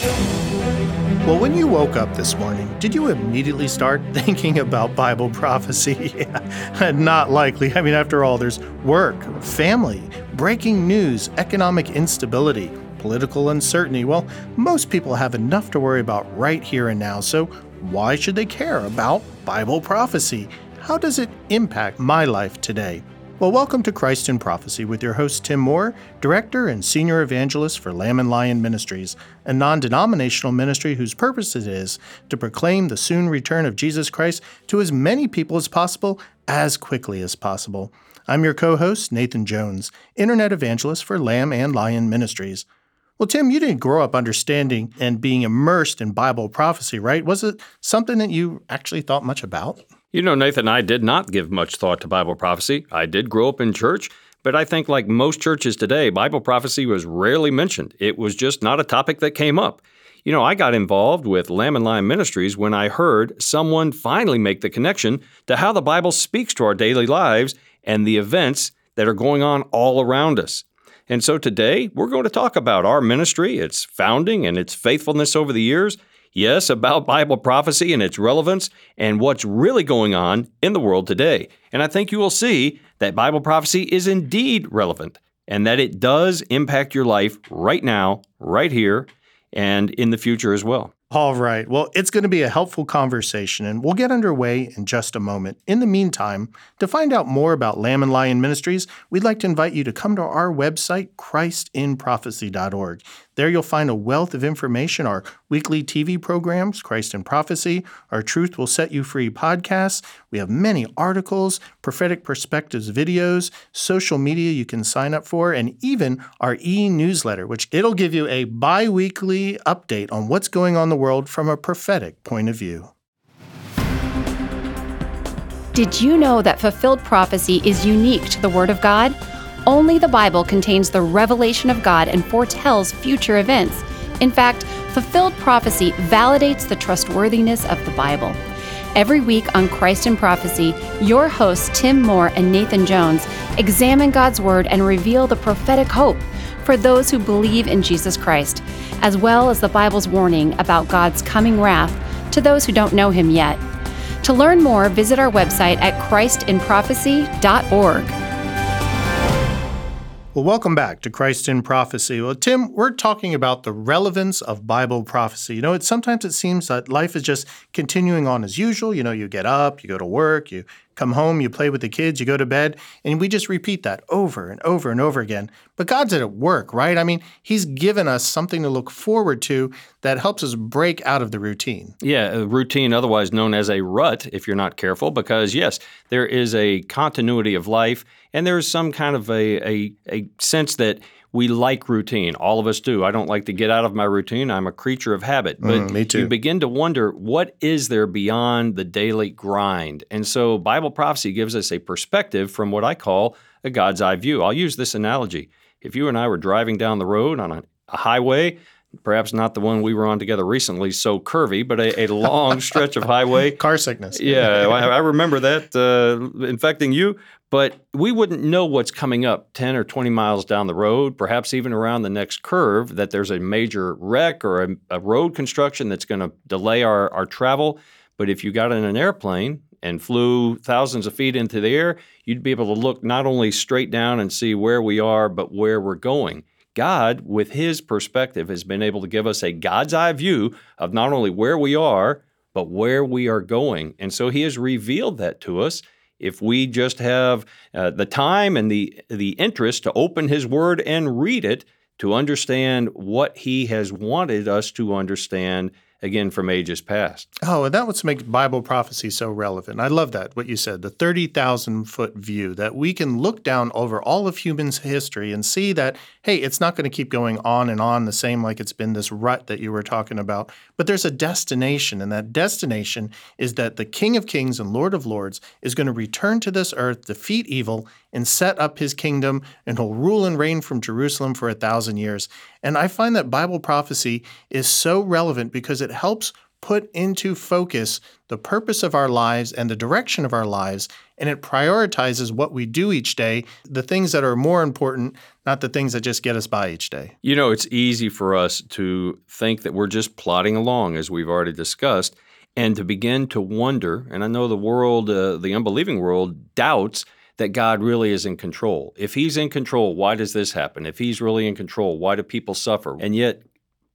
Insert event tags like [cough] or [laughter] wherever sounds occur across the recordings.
Well, when you woke up this morning, did you immediately start [laughs] thinking about Bible prophecy? [laughs] yeah, not likely. I mean, after all, there's work, family, breaking news, economic instability, political uncertainty. Well, most people have enough to worry about right here and now, so why should they care about Bible prophecy? How does it impact my life today? Well, welcome to Christ in Prophecy with your host, Tim Moore, Director and Senior Evangelist for Lamb and Lion Ministries, a non denominational ministry whose purpose it is to proclaim the soon return of Jesus Christ to as many people as possible as quickly as possible. I'm your co host, Nathan Jones, Internet Evangelist for Lamb and Lion Ministries. Well, Tim, you didn't grow up understanding and being immersed in Bible prophecy, right? Was it something that you actually thought much about? You know, Nathan, I did not give much thought to Bible prophecy. I did grow up in church, but I think, like most churches today, Bible prophecy was rarely mentioned. It was just not a topic that came up. You know, I got involved with Lamb and Lion Ministries when I heard someone finally make the connection to how the Bible speaks to our daily lives and the events that are going on all around us. And so today, we're going to talk about our ministry, its founding, and its faithfulness over the years, Yes, about Bible prophecy and its relevance and what's really going on in the world today. And I think you will see that Bible prophecy is indeed relevant and that it does impact your life right now, right here, and in the future as well. All right. Well, it's going to be a helpful conversation, and we'll get underway in just a moment. In the meantime, to find out more about Lamb and Lion Ministries, we'd like to invite you to come to our website, christinprophecy.org. There you'll find a wealth of information our weekly TV programs, Christ in Prophecy, our Truth Will Set You Free podcasts. We have many articles, prophetic perspectives videos, social media you can sign up for, and even our e newsletter, which it'll give you a bi weekly update on what's going on in the world from a prophetic point of view. Did you know that fulfilled prophecy is unique to the Word of God? Only the Bible contains the revelation of God and foretells future events. In fact, fulfilled prophecy validates the trustworthiness of the Bible. Every week on Christ in Prophecy, your hosts Tim Moore and Nathan Jones examine God's Word and reveal the prophetic hope for those who believe in Jesus Christ, as well as the Bible's warning about God's coming wrath to those who don't know Him yet. To learn more, visit our website at christinprophecy.org. Well, welcome back to Christ in Prophecy. Well, Tim, we're talking about the relevance of Bible prophecy. You know, it sometimes it seems that life is just continuing on as usual. You know, you get up, you go to work, you come home, you play with the kids, you go to bed, and we just repeat that over and over and over again. But God's at work, right? I mean, He's given us something to look forward to that helps us break out of the routine. Yeah, a routine, otherwise known as a rut, if you're not careful, because yes, there is a continuity of life and there's some kind of a, a, a sense that we like routine. All of us do. I don't like to get out of my routine. I'm a creature of habit. But mm, me too. you begin to wonder what is there beyond the daily grind? And so Bible prophecy gives us a perspective from what I call a God's eye view. I'll use this analogy. If you and I were driving down the road on a, a highway, perhaps not the one we were on together recently, so curvy, but a, a [laughs] long stretch of highway. Car sickness. Yeah, [laughs] I, I remember that uh, infecting you but we wouldn't know what's coming up 10 or 20 miles down the road, perhaps even around the next curve, that there's a major wreck or a, a road construction that's going to delay our, our travel. But if you got in an airplane and flew thousands of feet into the air, you'd be able to look not only straight down and see where we are, but where we're going. God, with his perspective, has been able to give us a God's eye view of not only where we are, but where we are going. And so he has revealed that to us if we just have uh, the time and the the interest to open his word and read it to understand what he has wanted us to understand again from ages past. Oh, and that what makes Bible prophecy so relevant. I love that, what you said, the 30,000 foot view, that we can look down over all of human history and see that, hey, it's not going to keep going on and on the same like it's been this rut that you were talking about, but there's a destination, and that destination is that the King of Kings and Lord of Lords is going to return to this earth, defeat evil, and set up his kingdom, and he'll rule and reign from Jerusalem for a thousand years. And I find that Bible prophecy is so relevant because it helps put into focus the purpose of our lives and the direction of our lives, and it prioritizes what we do each day, the things that are more important, not the things that just get us by each day. You know, it's easy for us to think that we're just plodding along, as we've already discussed, and to begin to wonder. And I know the world, uh, the unbelieving world, doubts that God really is in control. If He's in control, why does this happen? If He's really in control, why do people suffer? And yet,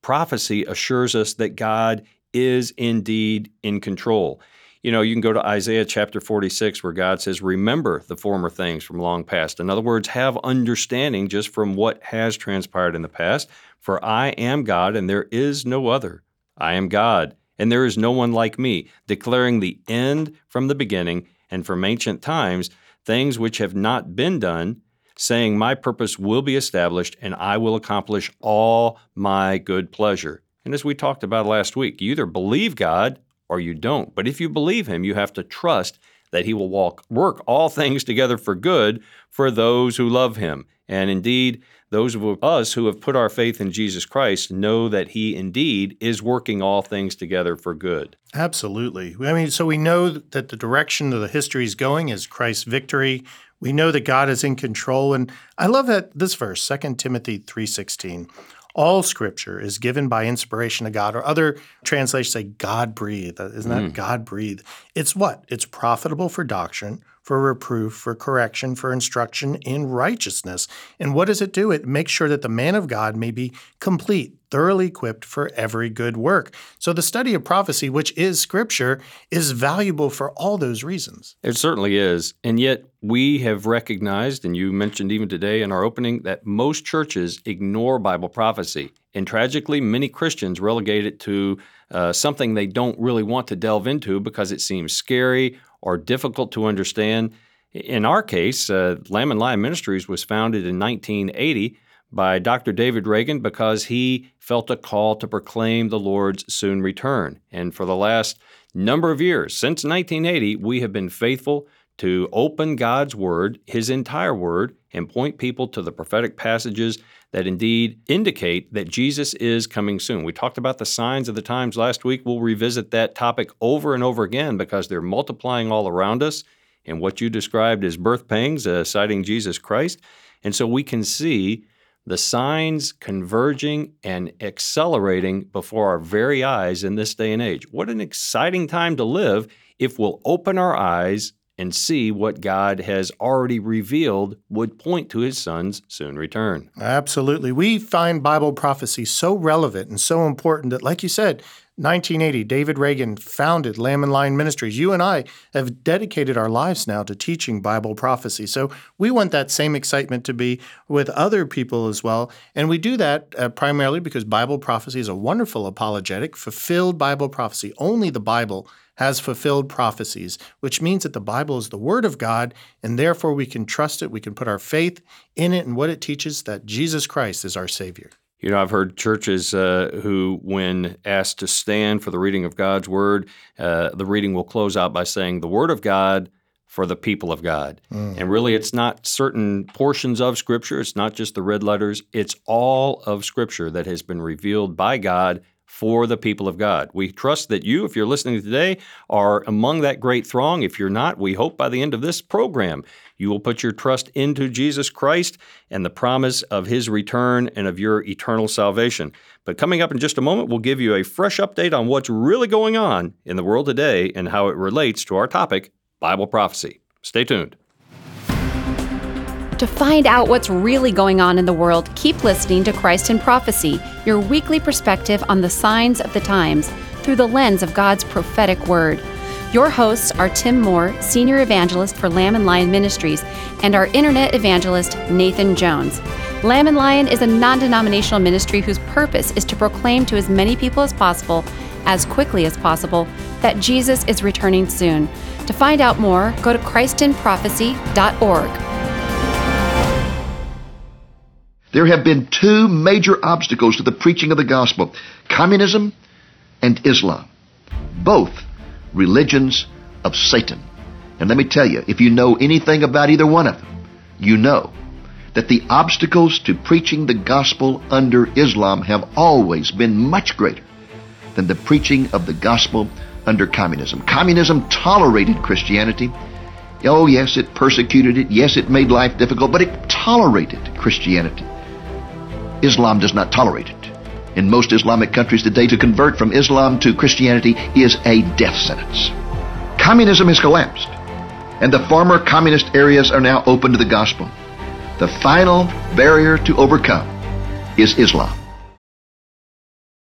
prophecy assures us that God is indeed in control. You know, you can go to Isaiah chapter 46 where God says, Remember the former things from long past. In other words, have understanding just from what has transpired in the past. For I am God and there is no other. I am God and there is no one like me, declaring the end from the beginning and from ancient times, things which have not been done, saying, My purpose will be established and I will accomplish all my good pleasure. And as we talked about last week, you either believe God or you don't. But if you believe Him, you have to trust that He will walk, work all things together for good for those who love Him. And indeed, those of us who have put our faith in Jesus Christ know that He indeed is working all things together for good. Absolutely. I mean, so we know that the direction of the history is going is Christ's victory. We know that God is in control. And I love that this verse, 2 Timothy 3.16, all scripture is given by inspiration of God, or other translations say God breathed. Isn't that mm. God breathed? It's what? It's profitable for doctrine, for reproof, for correction, for instruction in righteousness. And what does it do? It makes sure that the man of God may be complete, thoroughly equipped for every good work. So the study of prophecy, which is scripture, is valuable for all those reasons. It certainly is. And yet we have recognized, and you mentioned even today in our opening, that most churches ignore Bible prophecy. And tragically, many Christians relegate it to uh, something they don't really want to delve into because it seems scary or difficult to understand. In our case, uh, Lamb and Lion Ministries was founded in 1980 by Dr. David Reagan because he felt a call to proclaim the Lord's soon return. And for the last number of years, since 1980, we have been faithful to open God's Word, His entire Word, and point people to the prophetic passages that indeed indicate that Jesus is coming soon. We talked about the signs of the times last week. We'll revisit that topic over and over again because they're multiplying all around us. And what you described as birth pangs, uh, citing Jesus Christ. And so we can see the signs converging and accelerating before our very eyes in this day and age. What an exciting time to live if we'll open our eyes and see what God has already revealed would point to his son's soon return. Absolutely. We find Bible prophecy so relevant and so important that, like you said, 1980, David Reagan founded Lamb and Lion Ministries. You and I have dedicated our lives now to teaching Bible prophecy. So we want that same excitement to be with other people as well. And we do that uh, primarily because Bible prophecy is a wonderful apologetic, fulfilled Bible prophecy. Only the Bible has fulfilled prophecies, which means that the Bible is the Word of God, and therefore we can trust it, we can put our faith in it and what it teaches that Jesus Christ is our Savior. You know, I've heard churches uh, who, when asked to stand for the reading of God's Word, uh, the reading will close out by saying, The Word of God for the people of God. Mm. And really, it's not certain portions of Scripture, it's not just the red letters, it's all of Scripture that has been revealed by God for the people of God. We trust that you, if you're listening today, are among that great throng. If you're not, we hope by the end of this program you will put your trust into Jesus Christ and the promise of his return and of your eternal salvation. But coming up in just a moment, we'll give you a fresh update on what's really going on in the world today and how it relates to our topic, Bible prophecy. Stay tuned. To find out what's really going on in the world, keep listening to Christ in Prophecy, your weekly perspective on the signs of the times through the lens of God's prophetic word. Your hosts are Tim Moore, Senior Evangelist for Lamb and Lion Ministries, and our Internet Evangelist, Nathan Jones. Lamb and Lion is a non denominational ministry whose purpose is to proclaim to as many people as possible, as quickly as possible, that Jesus is returning soon. To find out more, go to ChristinProphecy.org. There have been two major obstacles to the preaching of the gospel communism and Islam, both religions of Satan. And let me tell you, if you know anything about either one of them, you know that the obstacles to preaching the gospel under Islam have always been much greater than the preaching of the gospel under communism. Communism tolerated Christianity. Oh, yes, it persecuted it. Yes, it made life difficult, but it tolerated Christianity. Islam does not tolerate it. In most Islamic countries today, to convert from Islam to Christianity is a death sentence. Communism has collapsed, and the former communist areas are now open to the gospel. The final barrier to overcome is Islam.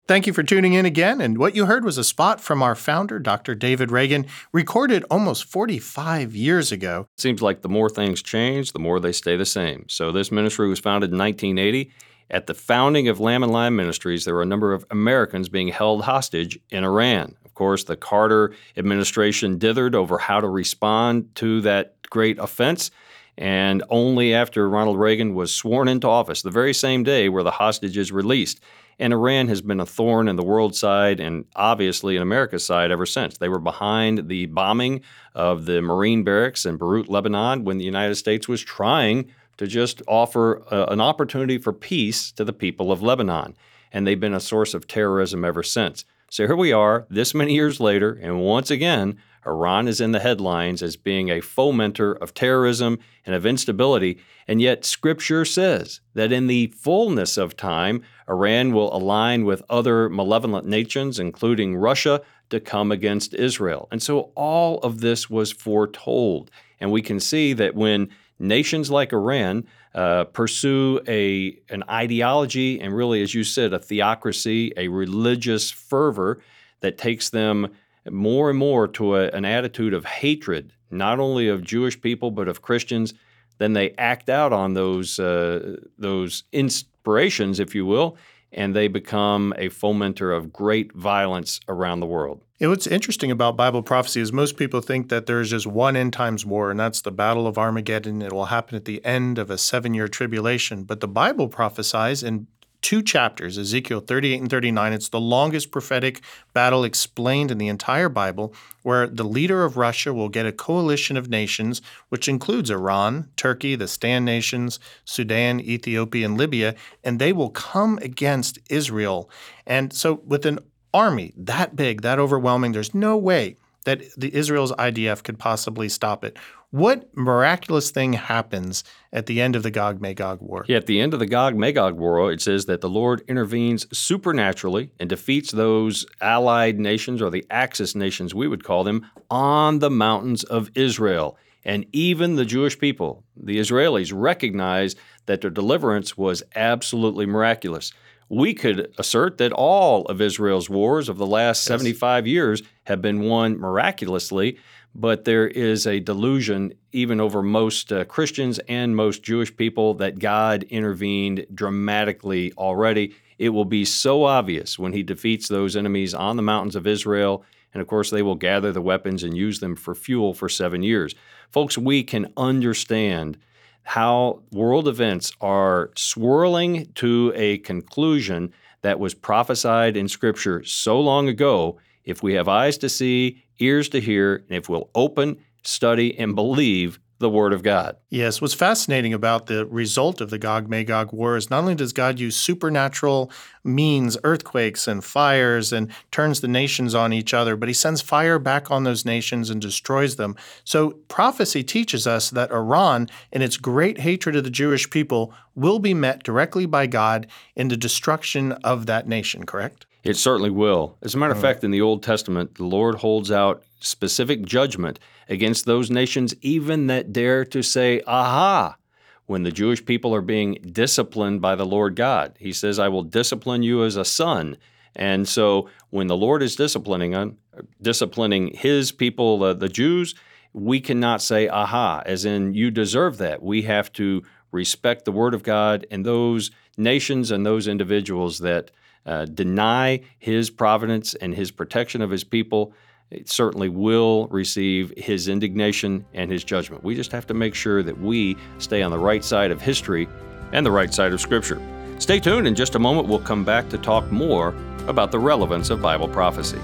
Thank you for tuning in again. And what you heard was a spot from our founder, Dr. David Reagan, recorded almost 45 years ago. It seems like the more things change, the more they stay the same. So, this ministry was founded in 1980. At the founding of Lamb and Lion Ministries, there were a number of Americans being held hostage in Iran. Of course, the Carter administration dithered over how to respond to that great offense. And only after Ronald Reagan was sworn into office, the very same day, were the hostages released. And Iran has been a thorn in the world side and obviously in America's side ever since. They were behind the bombing of the Marine barracks in Beirut, Lebanon, when the United States was trying to just offer a, an opportunity for peace to the people of Lebanon. And they've been a source of terrorism ever since. So here we are, this many years later, and once again, Iran is in the headlines as being a fomenter of terrorism and of instability, and yet Scripture says that in the fullness of time, Iran will align with other malevolent nations, including Russia, to come against Israel. And so all of this was foretold. And we can see that when nations like Iran uh, pursue a an ideology and really, as you said, a theocracy, a religious fervor that takes them more and more to a, an attitude of hatred, not only of Jewish people but of Christians, then they act out on those uh, those inspirations, if you will, and they become a fomenter of great violence around the world. Yeah, what's interesting about Bible prophecy is most people think that there's just one end times war, and that's the Battle of Armageddon. It will happen at the end of a seven year tribulation. But the Bible prophesies in two chapters, Ezekiel 38 and 39. It's the longest prophetic battle explained in the entire Bible, where the leader of Russia will get a coalition of nations, which includes Iran, Turkey, the Stan nations, Sudan, Ethiopia, and Libya, and they will come against Israel. And so, with an army that big, that overwhelming, there's no way that the Israel's IDF could possibly stop it. What miraculous thing happens at the end of the Gog Magog war? Yeah, at the end of the Gog Magog war, it says that the Lord intervenes supernaturally and defeats those allied nations or the Axis nations, we would call them, on the mountains of Israel. And even the Jewish people, the Israelis, recognize that their deliverance was absolutely miraculous. We could assert that all of Israel's wars of the last yes. 75 years have been won miraculously but there is a delusion, even over most uh, Christians and most Jewish people, that God intervened dramatically already. It will be so obvious when he defeats those enemies on the mountains of Israel. And of course, they will gather the weapons and use them for fuel for seven years. Folks, we can understand how world events are swirling to a conclusion that was prophesied in Scripture so long ago if we have eyes to see, ears to hear, and if we'll open, study, and believe the Word of God. Yes, what's fascinating about the result of the Gog Magog war is not only does God use supernatural means, earthquakes and fires, and turns the nations on each other, but he sends fire back on those nations and destroys them. So prophecy teaches us that Iran, in its great hatred of the Jewish people, will be met directly by God in the destruction of that nation, correct? It certainly will. As a matter of hmm. fact, in the Old Testament, the Lord holds out specific judgment against those nations, even that dare to say, aha, when the Jewish people are being disciplined by the Lord God. He says, I will discipline you as a son. And so when the Lord is disciplining disciplining his people, uh, the Jews, we cannot say, aha, as in, you deserve that. We have to respect the word of God and those nations and those individuals that uh, deny his providence and his protection of his people, it certainly will receive his indignation and his judgment. We just have to make sure that we stay on the right side of history and the right side of Scripture. Stay tuned. In just a moment, we'll come back to talk more about the relevance of Bible prophecy.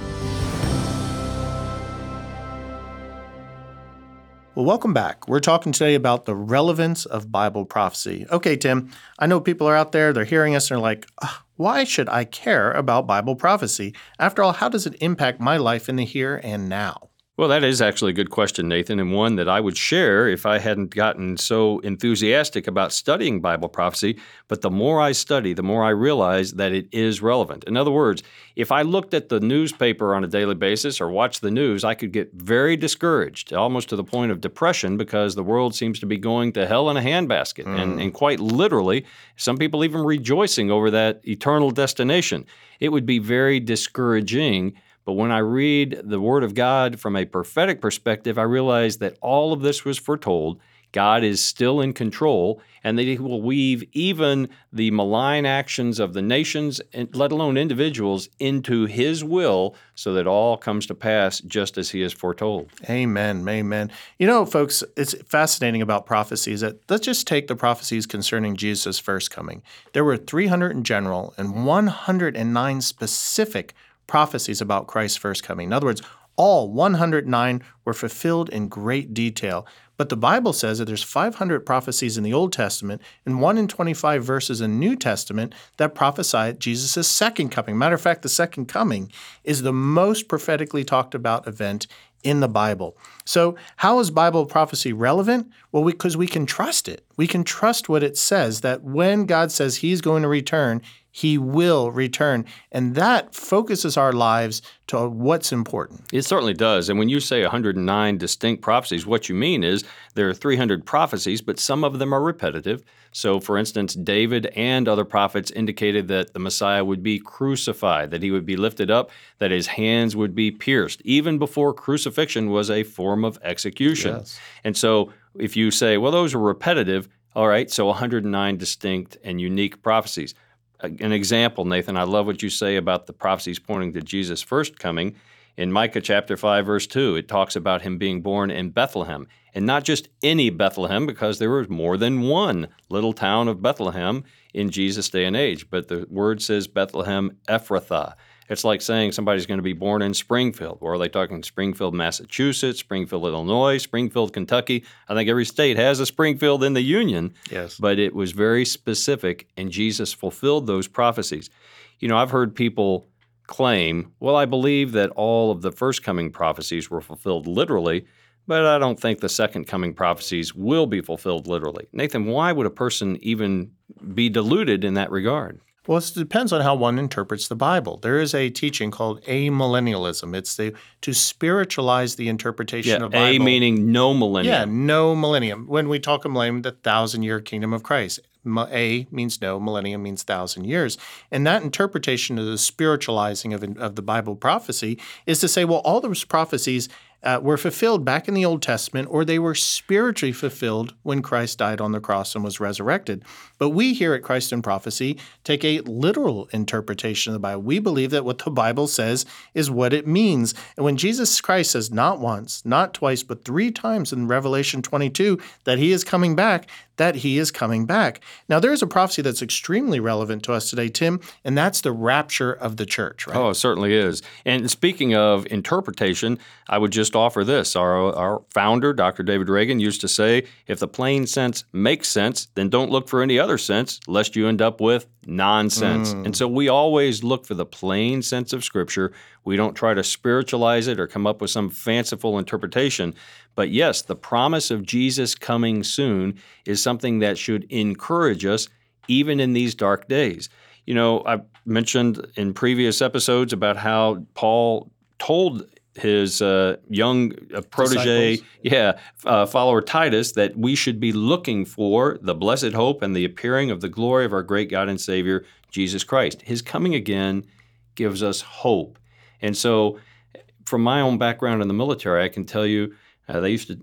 Well, welcome back. We're talking today about the relevance of Bible prophecy. Okay, Tim, I know people are out there, they're hearing us, and they're like, Why should I care about Bible prophecy? After all, how does it impact my life in the here and now? Well, that is actually a good question, Nathan, and one that I would share if I hadn't gotten so enthusiastic about studying Bible prophecy. But the more I study, the more I realize that it is relevant. In other words, if I looked at the newspaper on a daily basis or watched the news, I could get very discouraged, almost to the point of depression, because the world seems to be going to hell in a handbasket. Mm. And, and quite literally, some people even rejoicing over that eternal destination. It would be very discouraging but when I read the Word of God from a prophetic perspective, I realize that all of this was foretold. God is still in control, and that He will weave even the malign actions of the nations, let alone individuals, into His will so that all comes to pass just as He has foretold. Amen. Amen. You know, folks, it's fascinating about prophecies that let's just take the prophecies concerning Jesus' first coming. There were 300 in general and 109 specific prophecies about Christ's first coming. In other words, all 109 were fulfilled in great detail. But the Bible says that there's 500 prophecies in the Old Testament and 1 in 25 verses in the New Testament that prophesy Jesus' second coming. Matter of fact, the second coming is the most prophetically talked about event in the Bible. So, how is Bible prophecy relevant? Well, because we, we, can trust it. We can trust what it says that when God says he's going to return, he will return. And that focuses our lives to what's important. It certainly does. And when you say 109 distinct prophecies, what you mean is there are 300 prophecies, but some of them are repetitive. So, for instance, David and other prophets indicated that the Messiah would be crucified, that he would be lifted up, that his hands would be pierced, even before crucifixion was a form of execution. Yes. And so, if you say, well, those are repetitive, all right, so 109 distinct and unique prophecies an example, Nathan, I love what you say about the prophecies pointing to Jesus' first coming. In Micah chapter 5, verse 2, it talks about him being born in Bethlehem. And not just any Bethlehem, because there was more than one little town of Bethlehem in Jesus' day and age. But the word says Bethlehem Ephrathah. It's like saying somebody's going to be born in Springfield. Or are they talking Springfield, Massachusetts, Springfield, Illinois, Springfield, Kentucky? I think every state has a Springfield in the Union. Yes. But it was very specific, and Jesus fulfilled those prophecies. You know, I've heard people claim, well, I believe that all of the first coming prophecies were fulfilled literally, but I don't think the second coming prophecies will be fulfilled literally. Nathan, why would a person even be deluded in that regard? Well, it depends on how one interprets the Bible. There is a teaching called amillennialism. It's the to spiritualize the interpretation yeah, of Bible. A meaning no millennium. Yeah, no millennium. When we talk of millennium, the thousand year kingdom of Christ. A means no, millennium means thousand years. And that interpretation of the spiritualizing of, of the Bible prophecy is to say, well, all those prophecies uh, were fulfilled back in the Old Testament, or they were spiritually fulfilled when Christ died on the cross and was resurrected. But we here at Christ in Prophecy take a literal interpretation of the Bible. We believe that what the Bible says is what it means. And when Jesus Christ says not once, not twice, but three times in Revelation 22 that he is coming back, that he is coming back. Now, there is a prophecy that's extremely relevant to us today, Tim, and that's the rapture of the church, right? Oh, it certainly is. And speaking of interpretation, I would just offer this. Our, our founder, Dr. David Reagan, used to say if the plain sense makes sense, then don't look for any other sense, lest you end up with nonsense. Mm. And so we always look for the plain sense of Scripture. We don't try to spiritualize it or come up with some fanciful interpretation. But yes, the promise of Jesus coming soon is something that should encourage us even in these dark days. You know, I've mentioned in previous episodes about how Paul told his uh, young uh, protege, Disciples. yeah, uh, follower Titus, that we should be looking for the blessed hope and the appearing of the glory of our great God and Savior, Jesus Christ. His coming again gives us hope. And so, from my own background in the military, I can tell you uh, they used to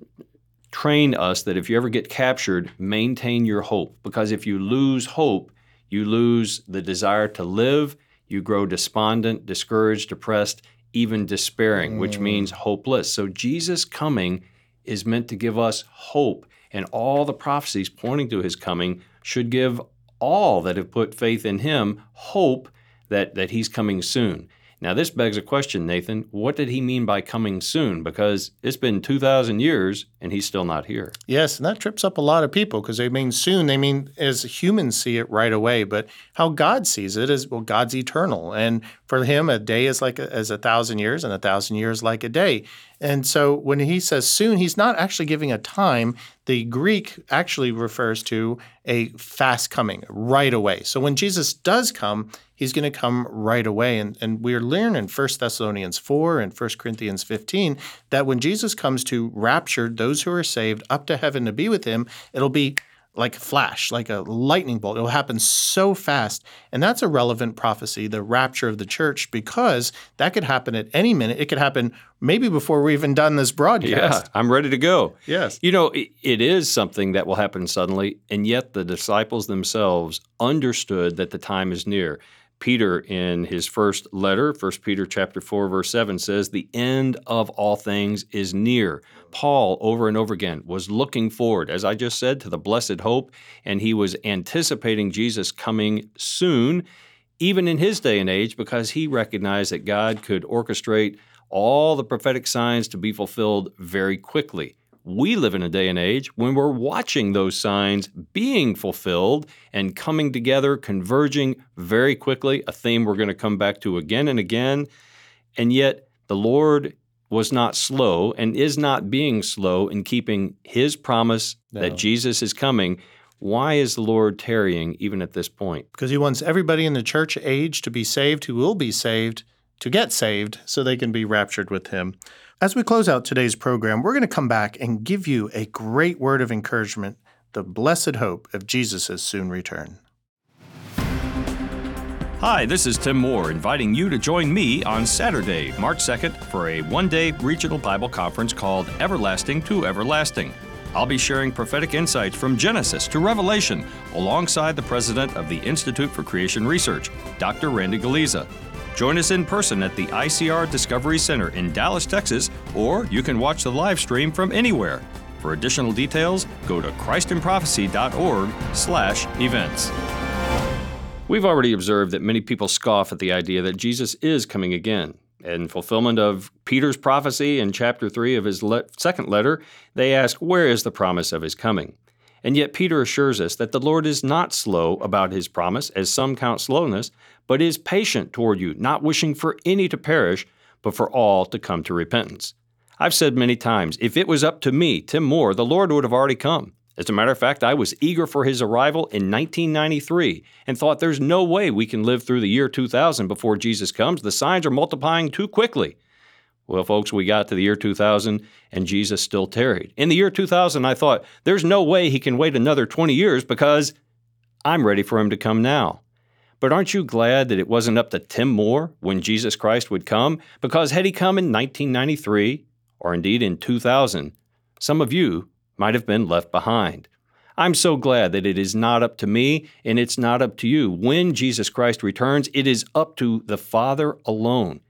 train us that if you ever get captured, maintain your hope. Because if you lose hope, you lose the desire to live, you grow despondent, discouraged, depressed, even despairing, mm. which means hopeless. So Jesus coming is meant to give us hope. And all the prophecies pointing to his coming should give all that have put faith in him hope that, that he's coming soon. Now, this begs a question, Nathan. What did he mean by coming soon? Because it's been 2,000 years and he's still not here. Yes, and that trips up a lot of people because they mean soon. They mean as humans see it right away, but how God sees it is well, God's eternal, and for Him, a day is like a, as a thousand years, and a thousand years like a day. And so when He says soon, He's not actually giving a time. The Greek actually refers to a fast coming, right away. So when Jesus does come, He's going to come right away, and and we're learning in 1 Thessalonians four and 1 Corinthians fifteen that when Jesus comes to rapture those who are saved up to heaven to be with Him, it'll be like a flash, like a lightning bolt. It'll happen so fast. And that's a relevant prophecy, the rapture of the church, because that could happen at any minute. It could happen maybe before we're even done this broadcast. Yeah, I'm ready to go. Yes. You know, it, it is something that will happen suddenly, and yet the disciples themselves understood that the time is near. Peter in his first letter, 1 Peter chapter 4 verse 7 says the end of all things is near. Paul over and over again was looking forward as I just said to the blessed hope and he was anticipating Jesus coming soon even in his day and age because he recognized that God could orchestrate all the prophetic signs to be fulfilled very quickly. We live in a day and age when we're watching those signs being fulfilled and coming together, converging very quickly, a theme we're going to come back to again and again. And yet, the Lord was not slow and is not being slow in keeping his promise No. that Jesus is coming. Why is the Lord tarrying even at this point? Because he wants everybody in the church age to be saved who will be saved, to get saved, so they can be raptured with him. As we close out today's program, we're going to come back and give you a great word of encouragement the blessed hope of Jesus' soon return. Hi, this is Tim Moore inviting you to join me on Saturday, March 2nd, for a one day regional Bible conference called Everlasting to Everlasting. I'll be sharing prophetic insights from Genesis to Revelation alongside the president of the Institute for Creation Research, Dr. Randy Guliuzza. Join us in person at the ICR Discovery Center in Dallas, Texas, or you can watch the live stream from anywhere. For additional details, go to christinprophecy.org/events. We've already observed that many people scoff at the idea that Jesus is coming again. In fulfillment of Peter's prophecy in chapter 3 of his le- second letter, they ask, Where is the promise of his coming? And yet Peter assures us that the Lord is not slow about his promise, as some count slowness, but is patient toward you, not wishing for any to perish, but for all to come to repentance. I've said many times, if it was up to me, Tim Moore, the Lord would have already come. As a matter of fact, I was eager for his arrival in 1993 and thought there's no way we can live through the year 2000 before Jesus comes. The signs are multiplying too quickly. Well, folks, we got to the year 2000 and Jesus still tarried. In the year 2000, I thought there's no way he can wait another 20 years because I'm ready for him to come now. But aren't you glad that it wasn't up to Tim Moore when Jesus Christ would come? Because had he come in 1993, or indeed in 2000, some of you might have been left behind. I'm so glad that it is not up to me and it's not up to you. When Jesus Christ returns, it is up to the Father alone.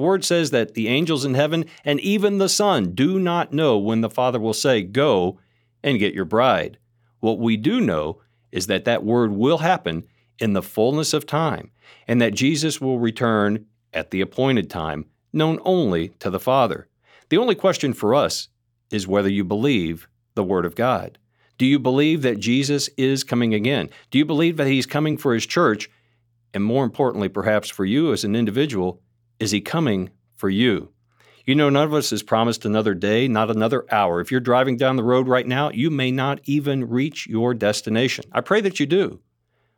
The word says that the angels in heaven and even the Son do not know when the Father will say, Go and get your bride. What we do know is that that word will happen in the fullness of time, and that Jesus will return at the appointed time, known only to the Father. The only question for us is whether you believe the Word of God. Do you believe that Jesus is coming again? Do you believe that He's coming for His church? And more importantly, perhaps for you as an individual, is He coming for you? You know, none of us is promised another day, not another hour. If you're driving down the road right now, you may not even reach your destination. I pray that you do,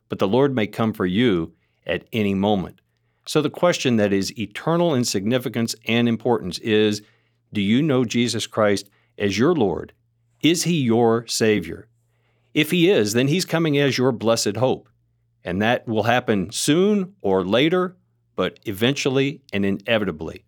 but the Lord may come for you at any moment. So, the question that is eternal in significance and importance is Do you know Jesus Christ as your Lord? Is He your Savior? If He is, then He's coming as your blessed hope. And that will happen soon or later, but eventually and inevitably.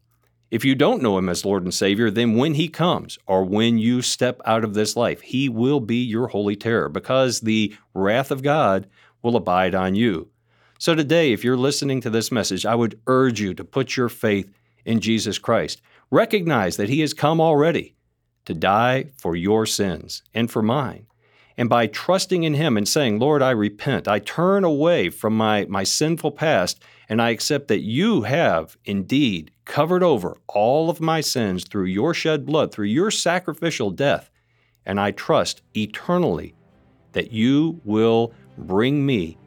If you don't know Him as Lord and Savior, then when He comes or when you step out of this life, He will be your holy terror because the wrath of God will abide on you. So today, if you're listening to this message, I would urge you to put your faith in Jesus Christ. Recognize that He has come already to die for your sins and for mine. And by trusting in Him and saying, Lord, I repent, I turn away from my, my sinful past, and I accept that you have indeed covered over all of my sins through your shed blood, through your sacrificial death. And I trust eternally that you will bring me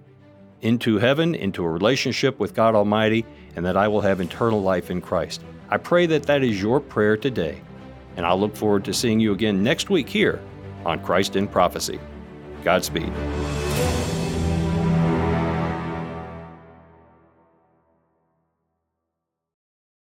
into heaven, into a relationship with God Almighty, and that I will have eternal life in Christ. I pray that that is your prayer today. And I'll look forward to seeing you again next week here on Christ in Prophecy. Godspeed.